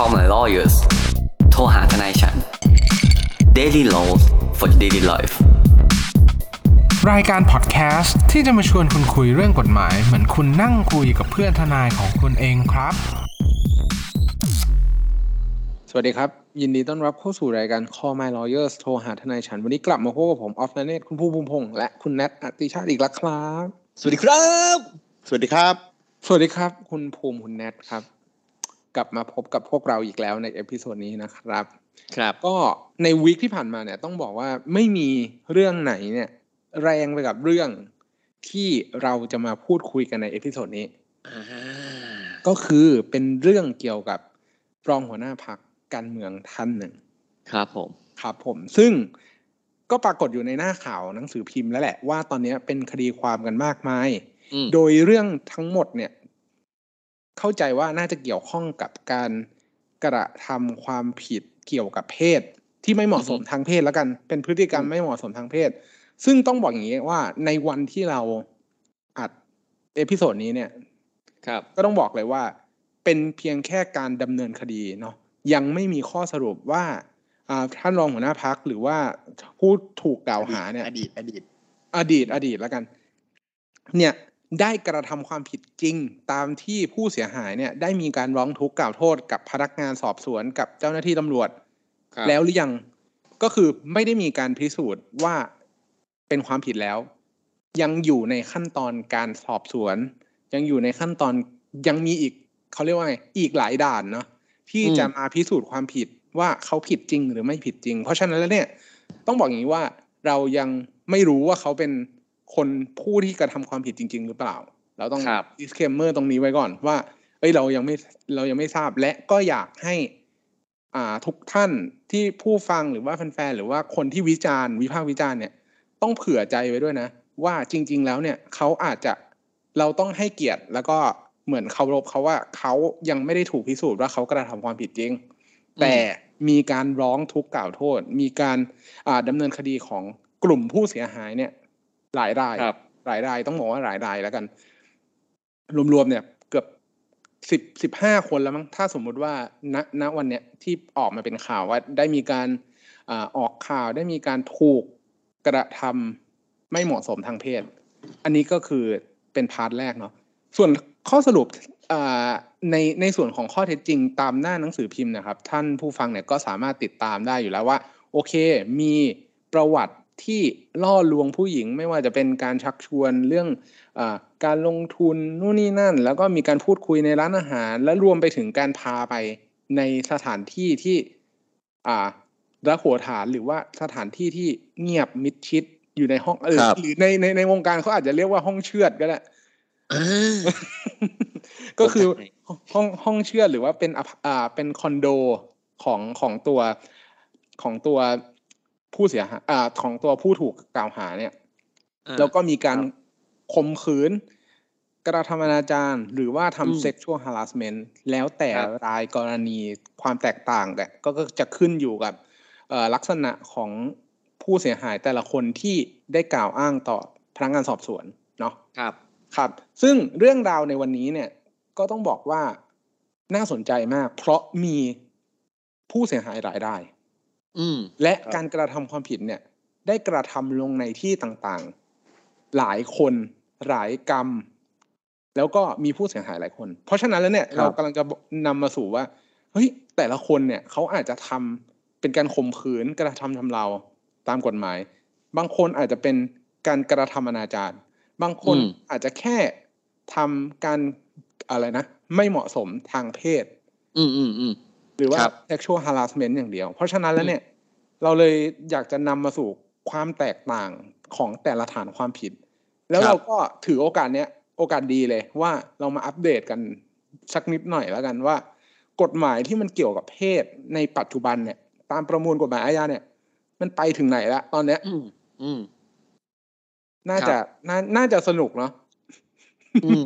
call my lawyers โทรหาทนายฉัน daily laws for daily life รายการพอดแคสต์ที่จะมาชวนคุณคุยเรื่องกฎหมาย เหมือนคุณนั่งคุยกับเพื่อนทนายของคุณเองครับ สวัสดีครับ ยินดีต้อนรับเข้าสู่รายการ Call My Lawyers โทรหาทนายฉัน วันนี้กลับมาพบกับผม ออฟนันเนตคุณผู้ภูมิพงษ์และคุณแนทอติชาติอีกแล้วครับ สวัสดีครับ สวัสดีครับ สวัสดีครับ คุณภูมิคุณแนทครับ กลับมาพบกับพวกเราอีกแล้วใน episode นี้นะครับ ครับ ก็ใน week ที่ผ่านมาเนี่ยต้องบอกว่าไม่มีเรื่องไหนเนี่ยแรงไปกับเรื่องที่เราจะมาพูดคุยกันใน episode นี้อ่าก็คือเป็นเรื่องเกี่ยวกับรองหัวหน้าพรรคการเมืองท่านหนึ่ง ครับผม ครับผม ซึ่งก็ปรากฏอยู่ในหน้าข่าวหนังสือพิมพ์แล้วแหละว่าตอนนี้เป็นคดีความกันมากมายอืมโดยเรื่องทั้งหมดเนี่ย เข้าใจว่าน่าจะเกี่ยวข้องกับการกระทำความผิดเกี่ยวกับเพศ ที่ไม่เหมาะสมทางเพศแล้วกัน เป็นพฤติกรรมไม่เหมาะสมทางเพศ ซึ่งต้องบอกอย่างนี้ว่าในวันที่เราอัด episode นี้เนี่ย ครับ ก็ต้องบอกเลยว่า เป็นเพียงแค่การดำเนินคดีเนาะยังไม่มีข้อสรุปว่าอ่าท่านรองหัวหน้าพรรคหรือว่าผู้ถูกกล่าวหาเนี่ย อดีตอดีต อดีตอดีตแล้วกัน เนี่ย ได้กระทำความผิดจริง ตามที่ผู้เสียหายเนี่ยได้มีการร้องทุกข์กล่าวโทษกับพนักงานสอบสวนกับเจ้าหน้าที่ตำรวจครับแล้วหรือยังก็คือไม่ได้มีการพิสูจน์ว่าเป็นความผิดแล้ว ยังอยู่ในขั้นตอนการสอบสวน ยังอยู่ในขั้นตอนยังมีอีกเขาเรียกว่าไงอีกหลายด่านเนาะที่จะมาพิสูจน์ความผิดว่าเขาผิดจริงหรือไม่ผิดจริง เพราะฉะนั้นแล้วเนี่ยต้องบอกอย่างนี้ว่าเรายังไม่รู้ว่าเขาเป็น คนผู้ที่กระทำความผิดจริง ๆ หรือเปล่า เราต้องครับ disclaimer ตรงนี้ไว้ก่อนว่า เอ้ยเรายังไม่เรายังไม่ทราบและก็อยากให้ อ่าทุกท่านที่ผู้ฟังหรือว่าแฟนๆหรือว่าคนที่วิจารณ์วิพากษ์วิจารณ์เนี่ย ต้องเผื่อใจไว้ด้วยนะ ว่าจริง ๆ แล้วเนี่ยเขาอาจจะเราต้องให้เกียรติแล้วก็เหมือนเคารพเขาว่าเขายังไม่ได้ถูกพิสูจน์ว่าเขากระทำความผิดจริง แต่มีการร้องทุกข์กล่าวโทษ มีการอ่าดำเนินคดีของกลุ่มผู้เสียหายเนี่ย หลายรายครับหลายรายต้องบอกว่าหลายรายแล้วกัน รวมๆเนี่ย เกือบสิบสิบห้าคนแล้วมั้งถ้าสมมุติว่าณณวันเนี้ยที่ออกมาเป็นข่าวว่าได้มีการอาออกข่าวได้มีการถูกกระทำไม่เหมาะสมทางเพศ อันนี้ก็คือเป็น part แรกเนาะส่วนข้อสรุปอ่าในในส่วนของข้อเท็จจริงตามหน้าหนังสือพิมพ์นะครับ ท่านผู้ฟังเนี่ยก็สามารถติดตามได้อยู่แล้วว่า โอเค มีประวัติ ที่ล่อลวงผู้หญิงไม่ว่าจะเป็นการชักชวนเรื่องอ่าการลงทุนนู่นนี่นั่น แล้วก็มีการพูดคุยในร้านอาหาร และรวมไปถึงการพาไปในสถานที่ที่อ่าระโหฐานหรือว่าสถานที่ที่เงียบมิดชิดอยู่ในห้องเออครับหรือในในในวงการเขาอาจจะเรียกว่าห้องเชือดก็ได้อ่าก็คือใช่ห้องห้องเชื่อดหรือว่าเป็นอพอ่าเป็นคอนโดของของตัวของตัว ผู้เสียหายอ่าของตัวผู้ถูกกล่าวหาเนี่ยอ่าแล้วก็มีการครับข่มขืน กระทำอนาจารหรือว่าอืมทำ sexual harassment แล้วแต่ครับรายกรณีความแตกต่างแต่ก็ก็จะขึ้นอยู่กับเอ่อลักษณะของผู้เสียหายแต่ละคนที่ได้กล่าวอ้างต่อพนักงานสอบสวนเนาะครับครับ ซึ่งเรื่องราวในวันนี้เนี่ยก็ต้องบอกว่าน่าสนใจมาก เพราะมีผู้เสียหายหลายรายอืม และครับการกระทำความผิดเนี่ย ได้กระทำลงในที่ต่างๆ หลายคนหลายกรรม แล้วก็มีผู้เสียหายหลายคน เพราะฉะนั้นแล้วเนี่ยเรากำลังจะนำมาสู่ว่าเฮ้ยแต่ละคนเนี่ยเขาอาจจะทำเป็นการข่มขืนกระทำทำเราตามกฎหมาย บางคนอาจจะเป็นการกระทำอนาจารบางคนอืมอาจจะแค่ทำการอะไรนะ ไม่เหมาะสมทางเพศ อืมอืมอืม หรือว่าครับ sexual harassment อย่างเดียว เพราะฉะนั้นแล้วเนี่ย เราเลยอยากจะนำมาสู่ความแตกต่างของแต่ละฐานความผิด แล้วครับเราก็ถือโอกาสเนี้ยโอกาสดีเลยว่าเรามาอัปเดตกันสักนิดหน่อยแล้วกันว่า กฎหมายที่มันเกี่ยวกับเพศในปัจจุบันเนี่ย ตามประมวลกฎหมายอาญาเนี่ย มันไปถึงไหนแล้วตอนเนี้ยอืมอืมน่าครับจะน่าน่าจะสนุกเนาะอืม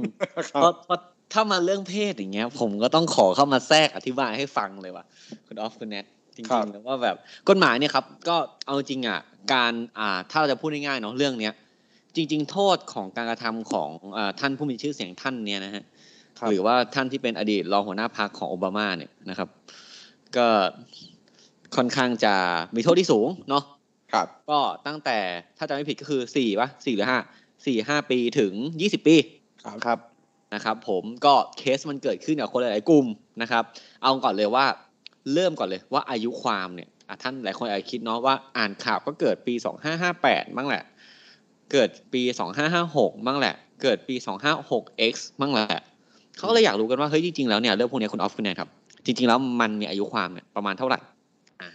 คเพรับราะเพราะ ถ้ามาเรื่องเพศอย่างเงี้ย ผมก็ต้องขอเข้ามาแทรกอธิบายให้ฟังเลยว่าคุณออฟคุณแนทจริงๆแล้วว่าแบบกฎหมายเนี่ยครับ ก็เอาจริงอะการอ่าถ้าเราจะพูดง่ายๆเนาะเรื่องเนี้ยจริง ๆ โทษของการกระทำของอาท่านผู้มีชื่อเสียงท่านเนี่ยนะฮะครับหรือว่าท่านที่เป็นอดีตรองหัวหน้าพรรคของโอบามาเนี่ยนะครับ ก็ค่อนข้างจะมีโทษที่สูงเนาะครับ ก็ตั้งแต่ถ้าจำไม่ผิดก็คือสี่ปะสี่หรือห้าสี่ห้าปีถึงยี่สิบปีครับครับ นะครับผมก็เคสมันเกิดขึ้นกับคนหลาย ๆ กลุ่มนะครับ เอาก่อนเลยว่าเริ่มก่อนเลยว่าอายุความเนี่ยอะท่านหลายคนอาจจะคิดเนาะว่าอ่านข่าวก็เกิดปีสองห้าห้าแปดบ้างแหละ เกิดปีสองห้าห้าหกบ้างแหละ เกิดปีสองห้าหก x บ้างแหละ เขาก็เลยอยากรู้กันว่าเฮ้ยจริง ๆ แล้วเนี่ยเรื่องพวกเนี้ยคุณออฟคุณแนนครับ จริง ๆ แล้วมันมีอายุความเนี่ยประมาณเท่าไหร่อะ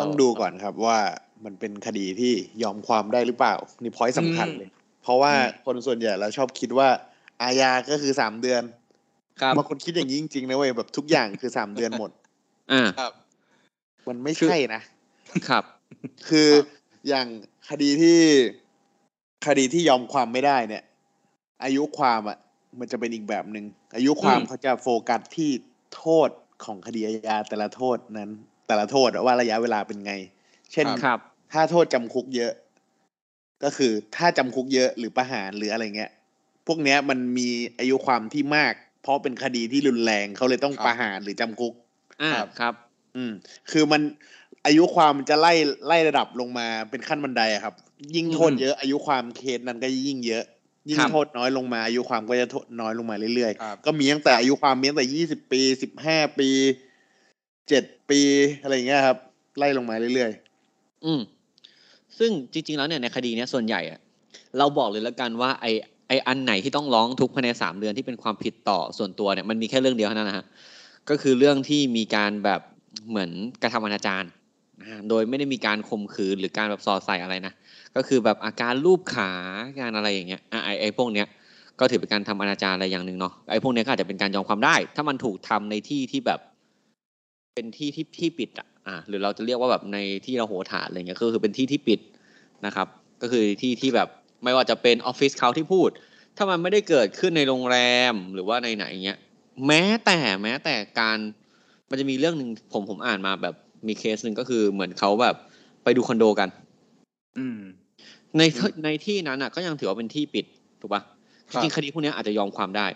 ต้องดูก่อนครับว่ามันเป็นคดีที่ยอมความได้หรือเปล่า นี่พอยต์สำคัญเลย เพราะว่าคนส่วนใหญ่เราชอบคิดว่า อาญาก็คือสามเดือนครับบางคนคิดอย่างนี้จริงๆนะเว้ยแบบทุกอย่างคือสามเดือนหมดอ่าครับ มันไม่ใช่นะครับ คือครับอย่างคดีที่คดีที่ยอมความไม่ได้เนี่ย อายุความอะ มันจะเป็นอีกแบบหนึ่งอายุความอืมเขาจะโฟกัสที่โทษของคดีอาญาแต่ละโทษนั้น แต่ละโทษอะว่าระยะเวลาเป็นไง เช่นครับ ถ้าโทษจำคุกเยอะ ก็คือถ้าจำคุกเยอะหรือประหารหรืออะไรเงี้ย พวกเนี้ยมันมีอายุความที่มาก เพราะเป็นคดีที่รุนแรงเขาเลยต้องครับประหารหรือจำคุกอ่าครับครับอืม คือมันอายุความมันจะไล่ไล่ระดับลงมาเป็นขั้นบันไดอะครับ ยิ่งโทษอืมเยอะอายุความเคสนั้นก็ยิ่งเยอะ ยิ่งครับโทษน้อยลงมาอายุความก็จะโทษน้อยลงมาเรื่อยครับๆก็มีตั้งแต่อายุความมีตั้งแต่ยี่สิบปีสิบห้าปีเจ็ดปีอะไรอย่างเงี้ยครับ ไล่ลงมาเรื่อยอืม ซึ่งจริง ๆ แล้วเนี่ยในคดีเนี้ยส่วนใหญ่อะเราบอกเลยแล้วกันว่าไอไออันไหนที่ต้องร้องทุกภายในสามเดือนที่เป็นความผิดต่อส่วนตัวเนี่ยมันมีแค่เรื่องเดียวเท่านั้นนะฮะก็คือเรื่องที่มีการแบบเหมือนกระทำอนาจารโดยไม่ได้มีการข่มขืนหรือการแบบสอดใส่อะไรนะก็คือแบบอาการรูปขาการอะไรอย่างเงี้ยอะไอไอพวกเนี้ยก็ถือเป็นการทำอนาจารอะไรอย่างหนึ่งเนาะไอพวกเนี้ยก็อาจจะเป็นการยอมความได้ ถ้ามันถูกทำในที่ที่แบบ เป็นที่ที่ที่ปิดอะอ่าหรือเราจะเรียกว่าแบบในที่เราโหฐานอะไรเงี้ยก็คือเป็นที่ที่ปิดนะครับ ก็คือที่ที่แบบ ไม่ว่าจะเป็นออฟฟิศเขาที่พูด ถ้ามันไม่ได้เกิดขึ้นในโรงแรมหรือว่าในไหนเงี้ยแม้แต่แม้แต่การมันจะมีเรื่องหนึ่งผมผมอ่านมาแบบมีเคสหนึ่งก็คือเหมือนเขาแบบไปดูคอนโดกัน อืม ในในที่นั้นอะ ก็ยังถือว่าเป็นที่ปิดถูกปะคจรับริงๆคดีพวกเนี้ยอาจจะยอมความได้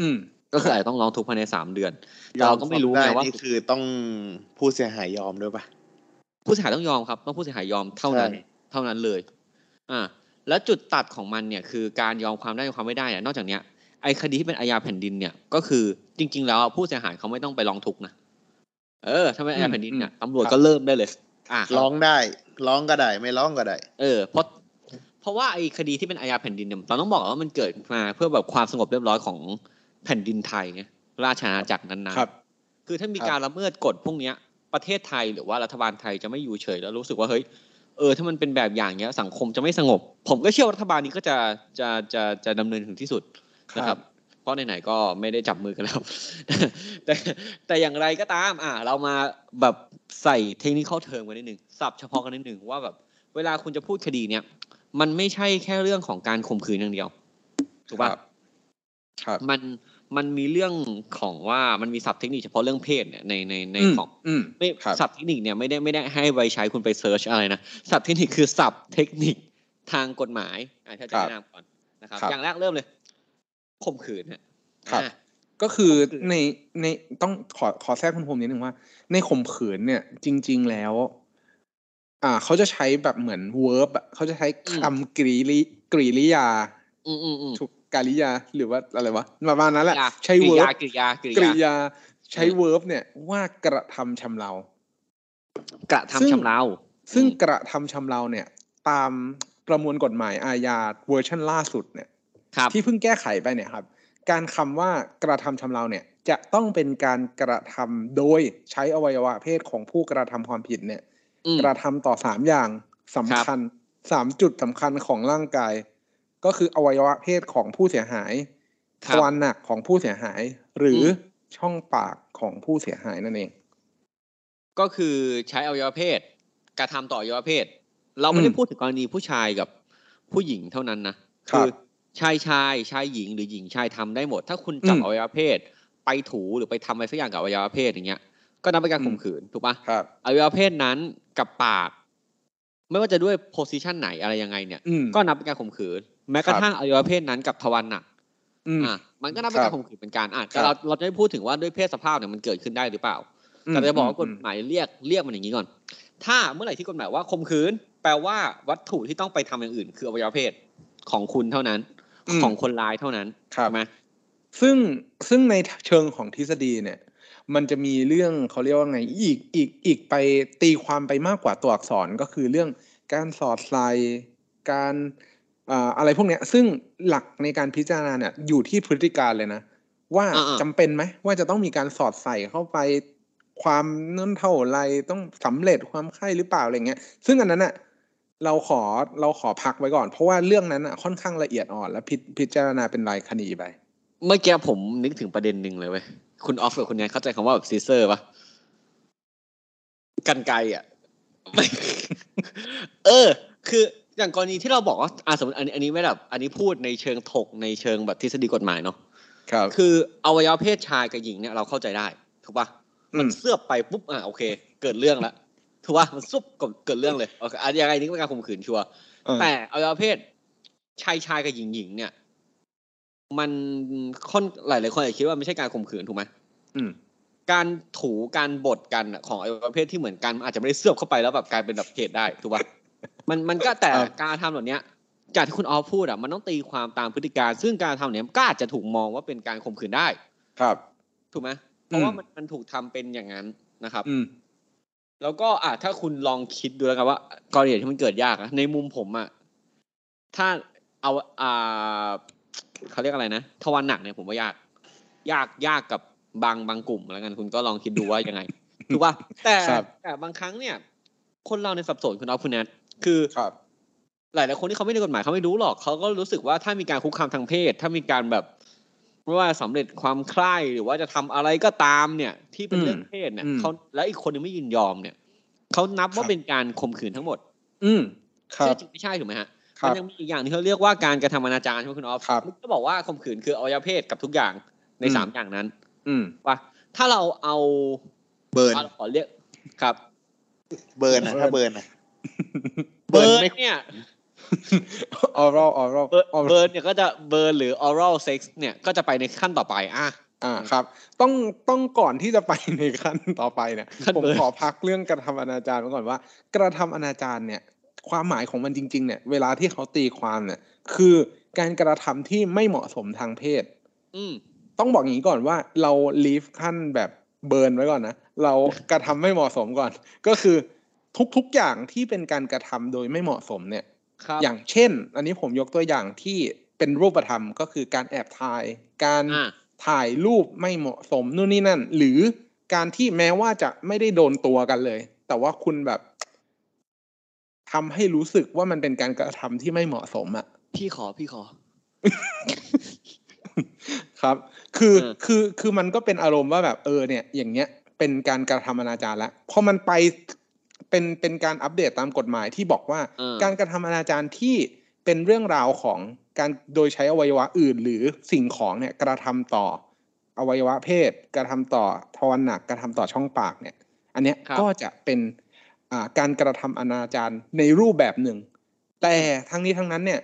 อืม ก็คืออาจจะต้องร้องทุกข์ภายในสามเดือนๆแต่เราก็ไม่รู้ยอไงควว่านี่คือต้องผู้เสียหายยอมด้วยปะผู้เสียหายต้องยอมครับต้องผู้เสียหายยอมเท่านั้นใช่เท่านั้นเลย อ่า แล้วจุดตัดของมันเนี่ยคือการยอมความได้ยอมความไม่ได้เนี่ยนอกจากเนี้ยไอ้คดีที่เป็นอาญาแผ่นดินเนี่ยก็คือจริง ๆ แล้วผู้เสียหายเขาไม่ต้องไปร้องทุกข์นะเออถ้าเป็นอาญาแผ่นดินเนี่ยตำรวจก็เริ่มได้เลย อ่าร้องได้ ร้องก็ได้ ไม่ร้องก็ได้ เออเพราะเพราะว่าไอ้คดีที่เป็นอาญาแผ่นดินเนี่ยเราต้องบอกว่ามันเกิดมาเพื่อแบบความสงบเรียบร้อยของแผ่นดินไทยไงราชอาณาจักรนั้นๆครับ คือถ้ามีครับการละเมิดกฎพวกเนี้ยประเทศไทยหรือว่ารัฐบาลไทยจะไม่อยู่เฉยแล้วรู้สึกว่าเฮ้ย เออถ้ามันเป็นแบบอย่างเงี้ยสังคมจะไม่สงบ ผมก็เชื่อว่ารัฐบาลนี้ก็จะจะจะจะดำเนินถึงที่สุดนะครับเพราะไหนๆก็ไม่ได้จับมือกันแล้วแต่แต่อย่างไรก็ตาม อ่า เรามาแบบใส่เทคนิคเข้าเทิงกันนิดหนึ่งศัพท์เฉพาะกันนิดหนึ่งว่าแบบเวลาคุณจะพูดคดีเนี้ยมันไม่ใช่แค่เรื่องของการข่มขืนอย่างเดียวถูกปะครับครับ มันมันมีเรื่องของว่ามันมีศัพท์เทคนิคเฉพาะเรื่องเพศเนี่ยในในในอืมของอืมไม่ครับศัพท์เทคนิคเนี่ยไม่ได้ไม่ได้ให้ไว้ใช้คุณไป search อะไรนะศัพท์เทคนิคคือศัพท์เทคนิคทางกฎหมายอะถ้าจะครับแนะนำก่อนนะครับครับ อย่างแรกเริ่มเลยข่มขืนเนี่ยครับอะก็คือข่มขืนในในต้องขอขอแทรกคุณภูมินิดนึงว่า ในข่มขืนเนี่ย จริง ๆแล้ว อ่า เขาจะใช้แบบเหมือน verb อะเขาจะใช้คำกริลิกริริยาอืมอืมอืมถูก กริยาหรือว่าอะไรวะประมาณนั้นแหละใช้กริ verb ยากริยากริกริยายาใช้ verb เนี่ยว่ากระทำชำเรา กระซึ่งทำชำเรา ซึ่งอืมกระทำชำเราเนี่ย ตามประมวลกฎหมายอาญาเวอร์ชันล่าสุดเนี่ยครับที่เพิ่งแก้ไขไปเนี่ยครับ การคำว่ากระทำชำเราเนี่ย จะต้องเป็นการกระทำโดยใช้อวัยวะเพศของผู้กระทำความผิดเนี่ยอืมกระทำต่อสามอย่างสำคัญสามจุดสำคัญของร่างกาย ก็คืออวัยวะเพศของผู้เสียหายคทรับวารหนักของผู้เสียหาย หรืออมช่องปากของผู้เสียหายนั่นเอง ก็คือใช้อวัยวะเพศกระทำต่ออวัยวะเพศ เราไม่ได้อืมพูดถึงกรณีผู้ชายกับผู้หญิงเท่านั้นนะครับชายชายชายหญิงหรือหญิงชายทำได้หมด ถ้าคุณจับอืมอวัยวะเพศ ไปถูหรือไปทำอะไรสักอย่างกับอวัยวะเพศอย่างเงี้ย ก็นับเป็นการอืมข่มขืนถูกปะครับอวัยวะเพศนั้นกับปาก ไม่ว่าจะด้วยโพสิชันไหนอะไรยังไงเนี่ยอืมก็นับเป็นการข่มขืน แม้กระทั่งอวัยวะเพศนั้นกับทวารหนักอืมอะมันก็นับเป็นครักาบรข่มขืนเป็นการอะครับเราเราจะไม่พูดถึงว่าด้วยเพศสภาพเนี่ยมันเกิดขึ้นได้หรือเปล่าแต่จะบอกว่ากฎหมายเรียกเรียกมันอย่างนี้ก่อน ถ้าเมื่อไหร่ที่กฎหมายว่าข่มขืน แปลว่าวัตถุที่ต้องไปทำอย่างอื่น คืออวัยวะเพศของคุณเท่านั้นมของคนร้ายเท่านั้นครับใช่ไหมซึ่งซึ่งในเชิงของทฤษฎีเนี่ย มันจะมีเรื่องเขาเรียกว่าไงอีกอีกอีกไปตีความไปมากกว่าตัวอักษรก็คือเรื่องการสอดใส่การ อ่าอะไรพวกเนี้ย ซึ่งหลักในการพิจารณาเนี่ยอยู่ที่พฤติการเลยนะ ว่าอ่าๆจำเป็นไหมว่าจะต้องมีการสอดใส่เข้าไปความนั่นเท่าไรต้องสำเร็จความไข้หรือเปล่าอะไรเงี้ย ซึ่งอันนั้นอะเราขอเราขอพักไว้ก่อน เพราะว่าเรื่องนั้นอะค่อนข้างละเอียดอ่อน และพิพิจารณาเป็นรายคดีไป เมื่อกี้ผมนึกถึงประเด็นหนึ่งเลยเว้ยคุณออฟกับคุณแนนเข้าใจคำว่าแบบซีเซอร์ปะกันไกรอะไม่เออ คือ อย่างกรณีที่เราบอกว่าอ่าสมมติอันนี้อันนี้ไม่แบบอันนี้พูดในเชิงถกในเชิงแบบทฤษฎีกฎหมายเนาะครับคืออวัยวะเพศชายกับหญิงเนี่ยเราเข้าใจได้ถูกปะมันอืมเสื้อบไปปุ๊บอะโอเค เกิดเรื่องละถูกปะมันซุบกเกิดเรื่องเลยโอเคอันยังไงนี่ก็เป็นการข่มขืนชัวร์เออแต่อวัยวะเพศชายชายกับหญิงหญิงเนี่ย มันค่อนหลายหลายๆคนอาจจะคิดว่าไม่ใช่การข่มขืนถูกไหมอืมการถูการบดกันอะของอวัยวะเพศที่เหมือนกันมันอาจจะไม่ได้เสื้อบเข้าไปแล้วแบบกลายเป็นแบบเหตุได้ถูกปะ มันมันก็แต่ครับการทำแบบเนี้ยจากที่คุณออฟพูดอะมันต้องตีความตามพฤติการ ซึ่งการทำเนี้ยก็อาจจะถูกมองว่าเป็นการข่มขืนได้ ครับ ถูกไหมเพราะว่าอืมมันมันถูกทำเป็นอย่างนั้นนะครับ อืมแล้วก็อะถ้าคุณลองคิดดูแล้วกันว่ากรณีที่มันเกิดยากอะในมุมผมอะถ้าเอาอ่าเขาเรียกอะไรนะทวารหนักเนี่ยผมว่ายาก ยากยากกับบางบางกลุ่มแล้วกันคุณก็ลองคิดดูว่ายังไงถูกป่ะแต่ครับแต่บางครั้งเนี่ย คนเราในยสับสนคุณเอาคุณแนท คือครับหลายหลายๆคนที่เขาไม่ได้กฎหมายเขาไม่รู้หรอกเขาก็รู้สึกว่าถ้ามีการคุกคามทางเพศ ถ้ามีการแบบไม่ว่าสำเร็จความใคร่หรือว่าจะทำอะไรก็ตามเนี่ย ที่เป็นอืมเรื่องเพศเนี่ยอืมเขาและอีกคนนึงไม่ยินยอมเนี่ยเขานับว่าครับเป็นการข่มขืนทั้งหมด อืมครัซึ่บงจริงไม่ใช่ถูกไหมฮะครัมับนยังมีอีกอย่างที่เขาเรียกว่าการกระทำอนาจารใช่ไหมคุณออฟครับมันก็บอกว่าข่มขืนคืออวัยวะเพศกับทุกอย่างในอืมสามอย่างนั้น อืมว่าถ้าเราเอาเบิร์นเอาขอเรียกครับ เบิร์นนะถ้าเบิร์นนะ เบิร์นไม่เนี่ยออรัลออรัลเบิร์นเบิร์นเนี่ยก็จะเบิร์นหรือ oral sex เนี่ยก็จะไปในขั้นต่อไปอะอ่าครับ ต้องต้องก่อนที่จะไปในขั้นต่อไปเนี่ยขั้นผมเบิร์นขอพักเรื่องกระทำอนาจารไว้ก่อนว่า กระทำอนาจารเนี่ย ความหมายของมันจริง ๆ เนี่ย เวลาที่เขาตีความเนี่ย คือการกระทำที่ไม่เหมาะสมทางเพศ อืมต้องบอกอย่างนี้ก่อนว่าเราลีฟขั้นแบบเบิร์นไว้ก่อนนะเรากระทำไม่เหมาะสมก่อน ก็คือ ทุกๆอย่างที่เป็นการกระทำโดยไม่เหมาะสมเนี่ยครับอย่างเช่น อันนี้ผมยกตัวอย่างที่เป็นรูปธรรมก็คือการแอบถ่าย การอ่าถ่ายรูปไม่เหมาะสมนู่นนี่นั่น หรือการที่แม้ว่าจะไม่ได้โดนตัวกันเลย แต่ว่าคุณแบบทำให้รู้สึกว่ามันเป็นการกระทำที่ไม่เหมาะสมอะพี่ขอพี่ขอ ครับ คือเออคือคือมันก็เป็นอารมณ์ว่าแบบเออเนี่ย อย่างเงี้ย เป็นการกระทำอนาจารแล้วพอมันไป เป็นเป็นการอัปเดตตามกฎหมายที่บอกว่าเออการกระทำอนาจารที่เป็นเรื่องราวของการโดยใช้อวัยวะอื่น หรือสิ่งของเนี่ยกระทำต่ออวัยวะเพศ กระทำต่อทวารหนักกระทำต่อช่องปากเนี่ย อันเนี้ยครับก็จะเป็นอ่าการกระทำอนาจารในรูปแบบหนึ่ง แต่ทั้งนี้ทั้งนั้นเนี่ย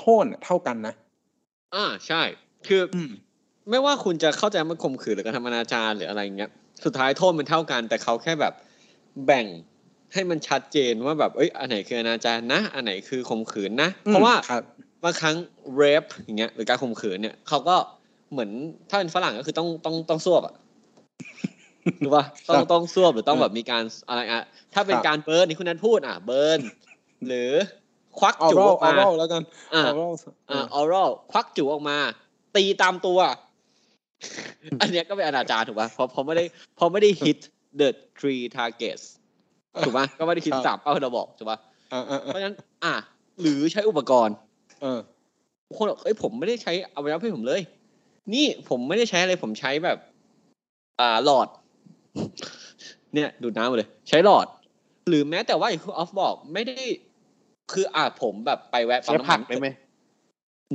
โทษเท่ากันนะอ่าใช่ คือออืมไม่ว่าคุณจะเข้าใจว่ามันข่มขืนหรือการทำอนาจารหรืออะไรเงี้ยสุดท้ายโทษมันเท่ากัน แต่เขาแค่แบบแบ่ง ให้มันชัดเจนว่าแบบเอ้ยอันไหนคืออนาจารนะ อันไหนคือข่มขืนนะ เพราะว่าครับบางครั้ง rape อย่างเงี้ยหรือการข่มขืนเนี่ยเขาก็เหมือนถ้าเป็นฝรั่งก็คือต้องต้องต้องสวบอะหรือว่าต้องครับต้องสวบหรือต้องเออแบบมีการอะไรอะถ้าเป็นครับการเบิร์นที่คุณนัทพูดอะเบิร์นหรือควักออจูรัลออกออมารัลแล้วกันอ่าออรัลอ่า oral ควักจูออกมา ตีตามตัว อันเนี้ยก็เป็นอนาจารถูกป่ะเพราะเพราะไม่ได้เพราะไม่ได้ hit the three targets ถูกป่ะก็ไม่ได้ hit ครับสามเป้าที่เราบอกถูกป่ะอ่าอ่าเพราะฉะนั้น อะหรือใช้อุปกรณ์ เออคนบอกเอ้ยผมไม่ได้ใช้อวัยวะเพศผมเลย นี่ผมไม่ได้ใช้อะไรผมใช้แบบ อ่าหลอด เนี่ย ดูดน้ำมาเลย ใช้หลอด หรือแม้แต่ว่าอย่างที่ออฟบอกไม่ได้ คืออ่าผมแบบไปแวะปั๊ใช้มน้ำผัมักนได้ไหม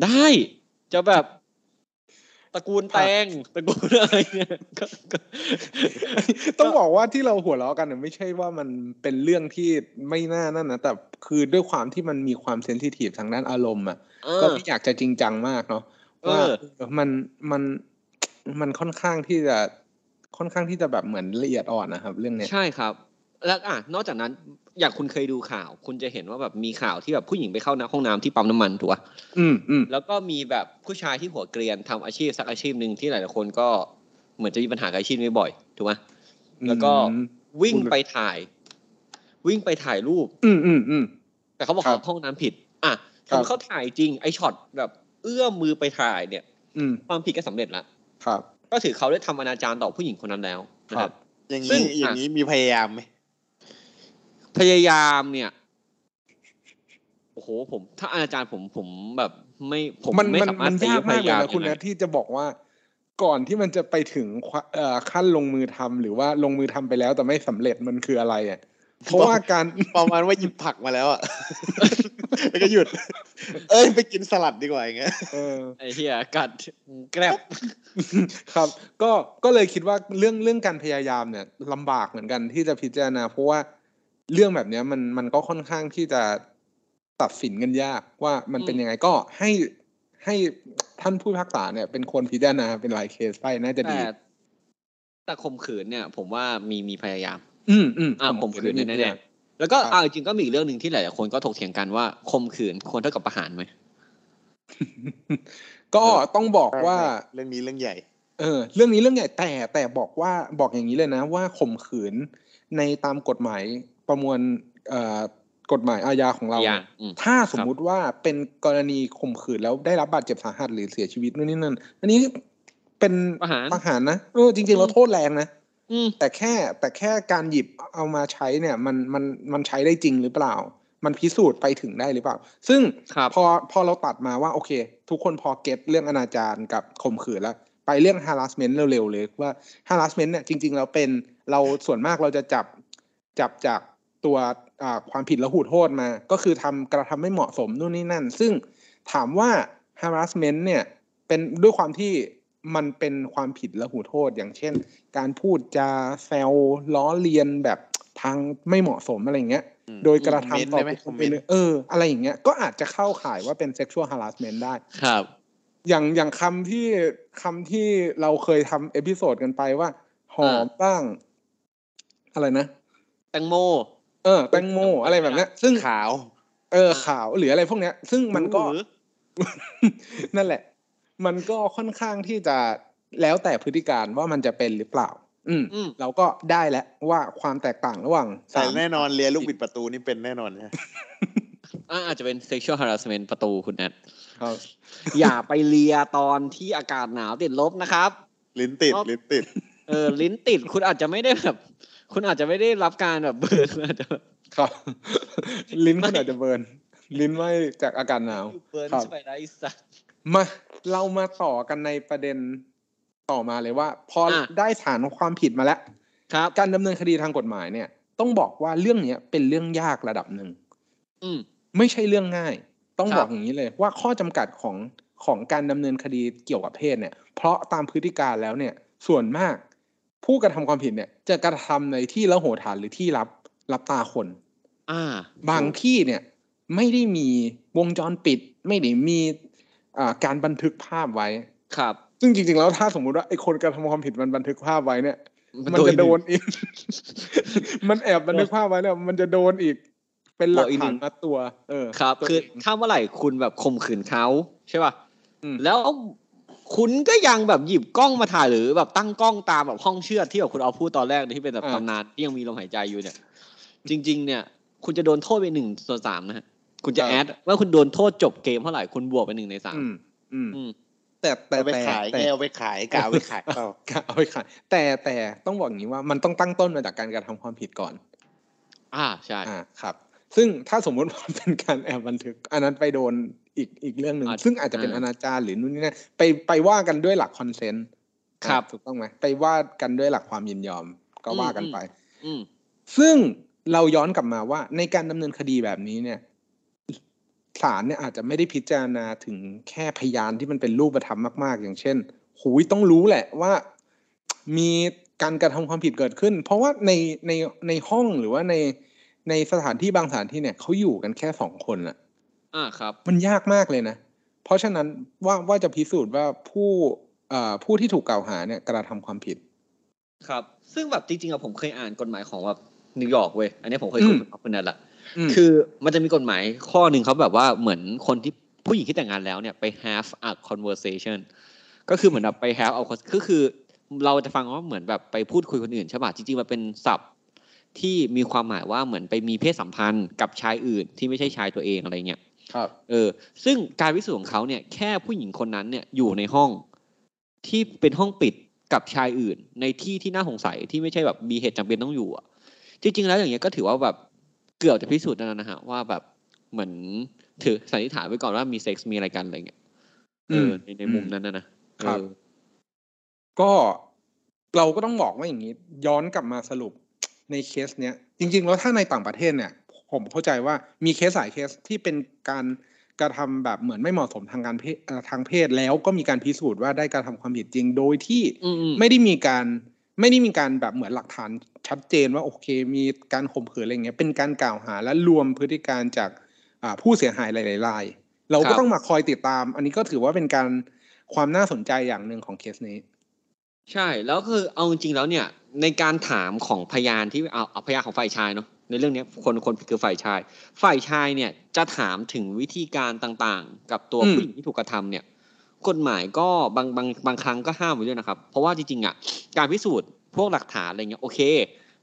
ได้จะแบบ ตระกูลแตงตระกูลอะไรเนี่ยก็ก็ต้องบอกว่าที่เราหัวเราะกันเนี่ยไม่ใช่ว่ามันเป็นเรื่องที่ไม่น่านั่นนะแต่คือด้วยความที่มันมีความเซนซิทีฟทางด้านอารมณ์อะเออก็ไม่อยากจะจริงจังมากเนาะเอว่าอเออมันมันมันค่อนข้างที่จะค่อนข้างที่จะแบบเหมือนละเอียดอ่อนนะครับ เรื่องเนี้ยใช่ครับ แล้วอะนอกจากนั้นอย่างคุณเคยดูข่าว คุณจะเห็นว่าแบบมีข่าวที่แบบผู้หญิงไปเข้าห้องน้ำที่ปั๊มน้ำมันถูกปะอืมอืมแล้วก็มีแบบผู้ชายที่หัวเกรียนทำอาชีพสักอาชีพหนึ่งที่หลายๆคนก็เหมือนจะมีปัญหากับอาชีพนี้บ่อยถูกไหมแล้วก็อืมวิ่งไปถ่าย วิ่งไปถ่ายรูป อืมอืมอืมแต่เขาบอกครับเขาห้องน้ำผิด อะครับถ้าเขาถ่ายจริงไอช็อตแบบ เอื้อมมือไปถ่ายเนี่ย อืมความผิดก็สำเร็จละครับ ก็ถือเขาได้ทำอนาจารต่อผู้หญิงคนนั้นแล้วนะคครัรับบอย่างซึ่นี้งอย่างนี้มีพยายามไหม พยายามเนี่ยโอ้โหผมถ้าอนาจารผมผมแบบ ไม่ผมมันไม่มันสามารมัถนตียากากว่ามพเลยยายามนะคุณยังไงนะที่จะบอกว่า ก่อนที่มันจะไปถึงควเอ่อขั้นลงมือทำหรือว่าลงมือทำไปแล้วแต่ไม่สำเร็จมันคืออะไรอะเพราะว่าการประมาณว่าหยิบผักมาแล้วอะแล้วก็หยุด เอ้ยไปกินสลัดดีกว่าอย่างเงี้ยเออไอ้เหี้ยกัดแกรบครับ ก็ก็เลยคิดว่าเรื่องเรื่องการพยายามเนี่ยลำบากเหมือนกันที่จะพิจารณาเพราะว่า เรื่องแบบเนี้ยมันมันก็ค่อนข้างที่จะตัดสินกันยากว่ามันเป็นยังไงก็ให้ให้ท่านผู้พิพากษาเนี่ยเป็นคนพิจารณาเป็นรายเคสไปน่าจะดีแต่แต่ข่มขืนเนี่ย ผมว่ามีมีพยายาม อืมอืมอ่าข่มขืนแน่ๆแล้วก็ครับอ่าจริงๆก็มีอีกเรื่องหนึ่งที่หลายๆคนก็ถกเถียงกันว่าข่มขืนควรเท่ากับประหารไหมก็ต้องบอกว่าเรื่องนี้เรื่องใหญ่ เออ เรื่องนี้เรื่องใหญ่แต่แต่บอกว่าบอกอย่างนี้เลยนะ ว่าข่มขืนในตามกฎหมาย ประมวลเอ่อกฎหมายอาญาของเราอย่างอืมถ้าสมมุติว่าเป็นกรณีข่มขืนแล้วได้รับบาดเจ็บสาหัสหรือเสียชีวิตนู่นนี่นั่น อันนี้เป็นประหารประหารนะเออจริง ๆ เราโทษแรงนะอืมแต่แค่แต่แค่การหยิบเอามาใช้เนี่ย มันมันมันใช้ได้จริงหรือเปล่า มันพิสูจน์ไปถึงได้หรือเปล่า ซึ่งครับพอพอเราตัดมาว่า โอเค ทุกคนพอเก็ตเรื่องอนาจารกับข่มขืนแล้ว ไปเรื่อง harassment เร็วๆเลยว่า harassment เนี่ยจริงๆแล้วเป็นเราส่วนมากเราจะจับจับจาก ตัวอ่าความผิดและหูโทษมา ก็คือทำกระทำไม่เหมาะสมนู่นนี่นั่น ซึ่งถามว่า harassment เนี่ยเป็นด้วยความที่มันเป็นความผิดและหูโทษ อย่างเช่น การพูดจาแซวล้อเลียนแบบทางไม่เหมาะสมอะไรอย่างเงี้ยอืมโดยกระคอมเมนต์ทำต่อได้ไหมบุคคคอลมไปเมนต์เลยเออ อะไรอย่างเงี้ย ก็อาจจะเข้าข่ายว่าเป็น sexual harassment ได้ ครับ อย่างอย่างคำที่คำที่เราเคยทำเอพิโซดกันไปว่า หอมบ้าง อะไรนะ แตงโมเออแตงโมอะไรแบบเนี้ย ซึ่งขาว เออข่าวหรืออะไรพวกเนี้ย ซึ่งมันก็หรือนั่นแหละ มันก็ค่อนข้างที่จะแล้วแต่พฤติการว่ามันจะเป็นหรือเปล่า อืมอืมเราก็ได้แล้วว่าความแตกต่างระหว่างแต่สามแน่นอนเรียนลูกบิดประตูนี่เป็นแน่นอนนะอ่าอาจจะเป็น sexual harassment ประตูคุณแอดครับอย่าไปเลียตอนที่อากาศหนาวติดลบนะครับ ลิ้นติดครับลิ้นติด เออ ลิ้นติดคุณอาจจะไม่ได้แบบ คุณอาจจะไม่ได้รับการแบบเบิร์นคุณอาจจะแบบครับลิ้นคุณอาจจะเบิร์นลิ้นไหมจากอากาศหนาวเบิร์นครับใช่ไหมได้สัตว์มาเรามาต่อกันในประเด็นต่อมาเลยว่า พออะได้ฐานความผิดมาแล้วครับการดำเนินคดีทางกฎหมายเนี่ย ต้องบอกว่าเรื่องเนี้ยเป็นเรื่องยากระดับหนึ่งอืมไม่ใช่เรื่องง่าย ต้องครับบอกอย่างนี้เลย ว่าข้อจำกัดของของการดำเนินคดีเกี่ยวกับเพศเนี่ย เพราะตามพฤติการแล้วเนี่ย ส่วนมาก ผู้กระทำความผิดเนี่ย จะกระทำในที่ละโหฐานหรือที่รับรับตาคน อ่า บางที่เนี่ยไม่ได้มีวงจรปิด ไม่ได้มีอ่าการบันทึกภาพไว้ครับ ซึ่งจริงๆแล้วถ้าสมมุติว่าไอ้คนกระทำความผิดมันบันทึกภาพไว้เนี่ย มันจะโดนอีก มันแอบบันทึกภาพไว้เนี่ยมันจะโดนอีกเป็นหลักโดนอีกหนึ่ฐานงมัดตัว เออ ครับตัวคือเงถ้าเมื่อไหร่คุณแบบข่มขืนเขาใช่ป่ะอืมแล้ว คุณก็ยังแบบหยิบกล้องมาถ่ายหรือแบบตั้งกล้องตามแบบห้องเชือดที่แบบคุณเอาพูดตอนแรกที่เป็นแบบตำนานที่ยังมีลมหายใจอยู่เนี่ย จริง ๆ เนี่ย คุณจะโดนโทษไปหนึ่งส่วนสามนะฮะคุณจะแอดว่าคุณโดนโทษจบเกมเท่าไหร่คุณบวกไปหนึ่งในสามอืมอืมอืมแต่แต่เอาไปแต่ขายแต่แกเอาไปขายกาเอาไปขายเปล่าเอาไปขาย แต่แต่ต้องบอกอย่างนี้ว่ามันต้องตั้งต้นมาจากการกระทำความผิดก่อน อ่าใช่อ่าครับ ซึ่งถ้าสมมุติว่าเป็นการแอบบันทึก อันนั้นไปโดน อีกอีกเรื่องหนึ่งอาจซึ่งอาจจะเป็นอ่าอนาจารหรือนู่นนี่นั่นไปไปว่ากันด้วยหลักคอนเซนต์ครับถูกต้องไหมไปว่ากันด้วยหลักความยินยอมก็ว่ากันอืมไปอืมซึ่งเราย้อนกลับมาว่า ในการดำเนินคดีแบบนี้เนี่ยศาลเนี่ยอาจจะไม่ได้พิจารณาถึงแค่พยานที่มันเป็นรูปธรรมมาก ๆ อย่างเช่นหูยต้องรู้แหละว่ามีการกระทำความผิดเกิดขึ้น เพราะว่าในในในห้องหรือว่าในในสถานที่บางสถานที่เนี่ยเขาอยู่กันแค่สองคนอะ อ่าครับ มันยากมากเลยนะ เพราะฉะนั้นว่าว่าจะพิสูจน์ว่าผู้เอ่อผู้ที่ถูกกล่าวหาเนี่ยกระทำความผิด ครับ ซึ่งแบบจริงๆอะผมเคยอ่านกฎหมายของแบบนิวยอร์กเว้ยอันนี้ผมเคยคุยอืมกับคนนั้นละมคือมันจะมีกฎหมายข้อหนึ่งเขาแบบว่าเหมือนคนที่ผู้หญิงที่แต่งงานแล้วเนี่ยไป have a conversation ก็คือเหมือนแบบไป have a con- ก็คือ เราจะฟังว่าเหมือนแบบไปพูดคุยคนอื่นใช่ป่ะจริงๆมันเป็นศัพท์ที่มีความหมายว่าเหมือนไปมีเพศสัมพันธ์กับชายอื่นที่ไม่ใช่ชายตัวเองอะไรเงี้ย ครับเออ ซึ่งการพิสูจน์ของเขาเนี่ยแค่ผู้หญิงคนนั้นเนี่ยอยู่ในห้องที่เป็นห้องปิดกับชายอื่น ในที่ที่น่าสงสัยที่ไม่ใช่แบบมีเหตุจำเป็นต้องอยู่อะจริงๆแล้วอย่างเงี้ยก็ถือว่าแบบเกือบจะพิสูจน์แล้วนะฮะว่าแบบเหมือนถือสันนิษฐานไว้ก่อนว่ามีเซ็กส์มีอะไรกันอะไรเงี้ยเออในในมุมนั้นนะนะครับเออก็เราก็ต้องบอกว่าอย่างนี้ ย้อนกลับมาสรุปในเคสเนี้ย จริง ๆ แล้วถ้าในต่างประเทศเนี่ย ผมเข้าใจว่ามีเคสหลายเคสที่เป็นการกระทำแบบเหมือนไม่เหมาะสมทางการเพศเอ่อทางเพศแล้วก็มีการพิสูจน์ว่าได้กระทำความผิดจริงโดยที่อืมอืมไม่ได้มีการไม่ได้มีการแบบเหมือนหลักฐานชัดเจนว่าโอเค มีการข่มขืนอะไรเงี้ยเป็นการกล่าวหาและรวมพฤติการจากอ่าผู้เสียหายหลายๆรายเราก็ต้องมาคอยติดตาม อันนี้ก็ถือว่าเป็นการความน่าสนใจอย่างหนึ่งของเคสนี้ ใช่แล้วคือเอาจริงๆแล้วเนี่ยในการถามของพยานที่เอาเอาพยานของฝ่ายชายเนาะ ในเรื่องเนี้ยคนคนผิดคือฝ่ายชาย ฝ่ายชายเนี่ยจะถามถึงวิธีการต่างๆ กับตัวอืมผู้หญิงที่ถูกกระทำเนี่ย กฎหมายก็บางบางบางครั้งก็ห้ามไว้ด้วยนะครับ เพราะว่าจริงๆอะการพิสูจน์พวกหลักฐานอะไรเงี้ยโอเค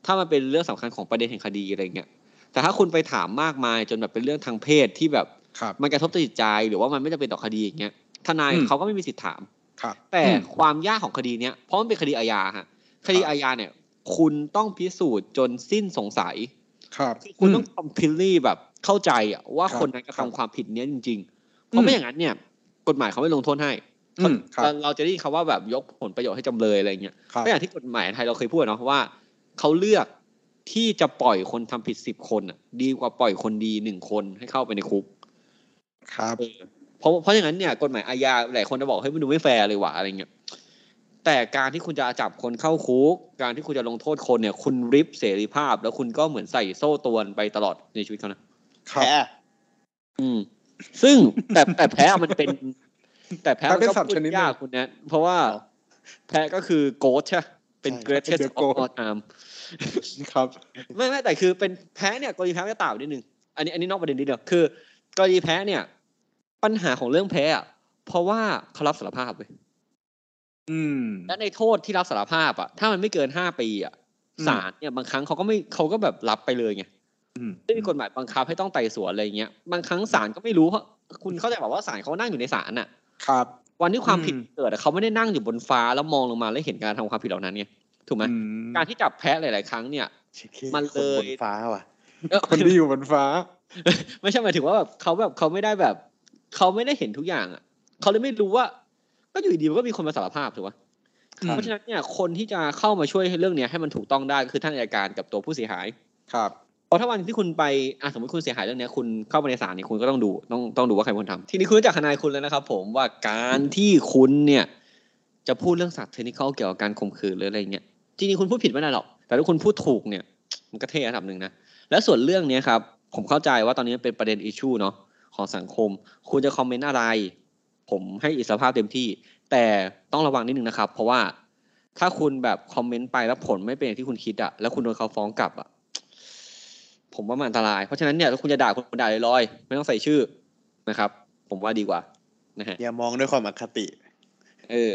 ถ้ามันเป็นเรื่องสำคัญของประเด็นแห่งคดีอะไรเงี้ยแต่ถ้าคุณไปถามมากมายจนแบบเป็นเรื่องทางเพศที่แบบครับมันกระทบต่อจิตใจหรือว่ามันไม่จำเป็นต่อคดีอย่างเงี้ยทนายอืมเขาก็ไม่มีสิทธิ์ถามครับแต่อืมความยากของคดีเนี้ยเพราะมันเป็นคดีอาญาฮะคดีครับอาญาเนี่ย คุณต้องพิสูจน์จนสิ้นสงสัย ครับคุณต้อง completely แบบเข้าใจอะว่าครับคนนั้นกระครับทำความผิดเนี้ยจริง ๆ เพราะไม่อย่างนั้นเนี่ย กฎหมายเขาไม่ลงโทษให้อืมครับเราเราจะได้ยินคำว่าแบบยกผลประโยชน์ให้จำเลยอะไรเงี้ยครับก็อย่างที่กฎหมายไทยเราเคยพูดเนาะว่าเขาเลือกที่จะปล่อยคนทำผิดสิบคนอะดีกว่าปล่อยคนดีหนึ่งคนให้เข้าไปในคุก ครับเออเพราะเพราะอย่างนั้นเนี่ยกฎหมายอาญาหลายคนจะบอกให้ยมันดูไม่แฟร์เลยว่ะอะไรเงี้ย แต่การที่คุณจะจับคนเข้าคุก การที่คุณจะลงโทษคนเนี่ย คุณริบเสรีภาพ แล้วคุณก็เหมือนใส่โซ่ตรวนไปตลอดในชีวิตเขานะครัแพ้บอืม ซึ่งแต่แต่แพ้มันเป็น แต่แพ้มันแพ้เป็นก็สัตว์พูดชนิดหนึ่งยากคุณนะเพราะว่าแพ้ก็คือโกดใช่ปะเป็นใช่ greatest The of goat all time ครับไม่ไม่แต่คือเป็นแพ้เนี่ยกรณีแพ้ก็ต่างนิดนึงอันนี้อันนี้นอกประเด็นนิดเดียวคือกรณีแพ้เนี่ย ปัญหาของเรื่องแพ้อะเพราะว่าเขารับสารภาพเว้ย อืม และในโทษที่รับสารภาพอะถ้ามันไม่เกินห้าปีอะอืมศาลเนี่ยบางครั้งเขาก็ไม่เขาก็แบบรับไปเลยไงอืมไม่มีกฎหมายบังคับให้ต้องไต่สวนอะไรเงี้ยบางครั้งศาลก็ไม่รู้เพราะคุณเข้าใจแบบว่าศาลเขานั่งอยู่ในศาลน่ะ ครับ วันที่ความผิดอืมเกิดอะเขาไม่ได้นั่งอยู่บนฟ้าแล้วมองลงมาแล้วเห็นการทำความผิดเหล่านั้นไงถูกไหมอืมการที่จับแพ้หลาย ๆ ครั้งเนี่ยมันเลยคนบนฟ้าว่ะเอ้อคนที่อยู่บนฟ้า ไม่ใช่หมายถึงว่าแบบเขาแบบเขาไม่ได้แบบเขาไม่ได้เห็นทุกอย่างอะเขาเลยไม่รู้ว่า ก็อยู่ดีๆมันก็มีคนมาสารภาพถูกปะครับเพราะฉะนั้นเนี่ยคนที่จะเข้ามาช่วยให้เรื่องเนี้ยให้มันถูกต้องได้ก็คือท่านอัยการกับตัวผู้เสียหาย ครับเพราะถ้าวันที่คุณไปอะสมมติคุณเสียหายเรื่องเนี้ยคุณเข้าไปในศาลเนี่ยคุณก็ต้องดูต้องต้องดูว่าใครเป็นคนทำทีนี้คุณรู้จักทนายคุณแล้วนะครับ ผมว่าการที่คุณเนี่ย จะพูดเรื่องศัพท์เทคนิคเกี่ยวกับการข่มขืนหรืออะไรเงี้ยจริงๆคุณพูดผิดไม่ได้หรอกแต่ถ้าคุณพูดถูกเนี่ย มันก็เท่ระดับหนึ่งนะและส่วนเรื่องเนี้ยครับผมเข้าใจว่าตอนนี้เป็นประเด็นอิชชูเนาะของสังคม คุณจะคอมเมนต์อะไร ผมให้อิสรภาพเต็มที่ แต่ต้องระวังนิดนึงนะครับ เพราะว่าถ้าคุณแบบคอมเมนต์ไปแล้วผลไม่เป็นอย่างที่คุณคิดอะแล้วคุณโดนเขาฟ้องกลับอะผมว่ามันอันตราย เพราะฉะนั้นเนี่ยถ้าคุณจะด่าคุณด่าลอยๆไม่ต้องใส่ชื่อนะครับ ผมว่าดีกว่านะฮะอย่ามองด้วยความอคติ เออ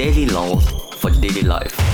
Daily laws for daily life.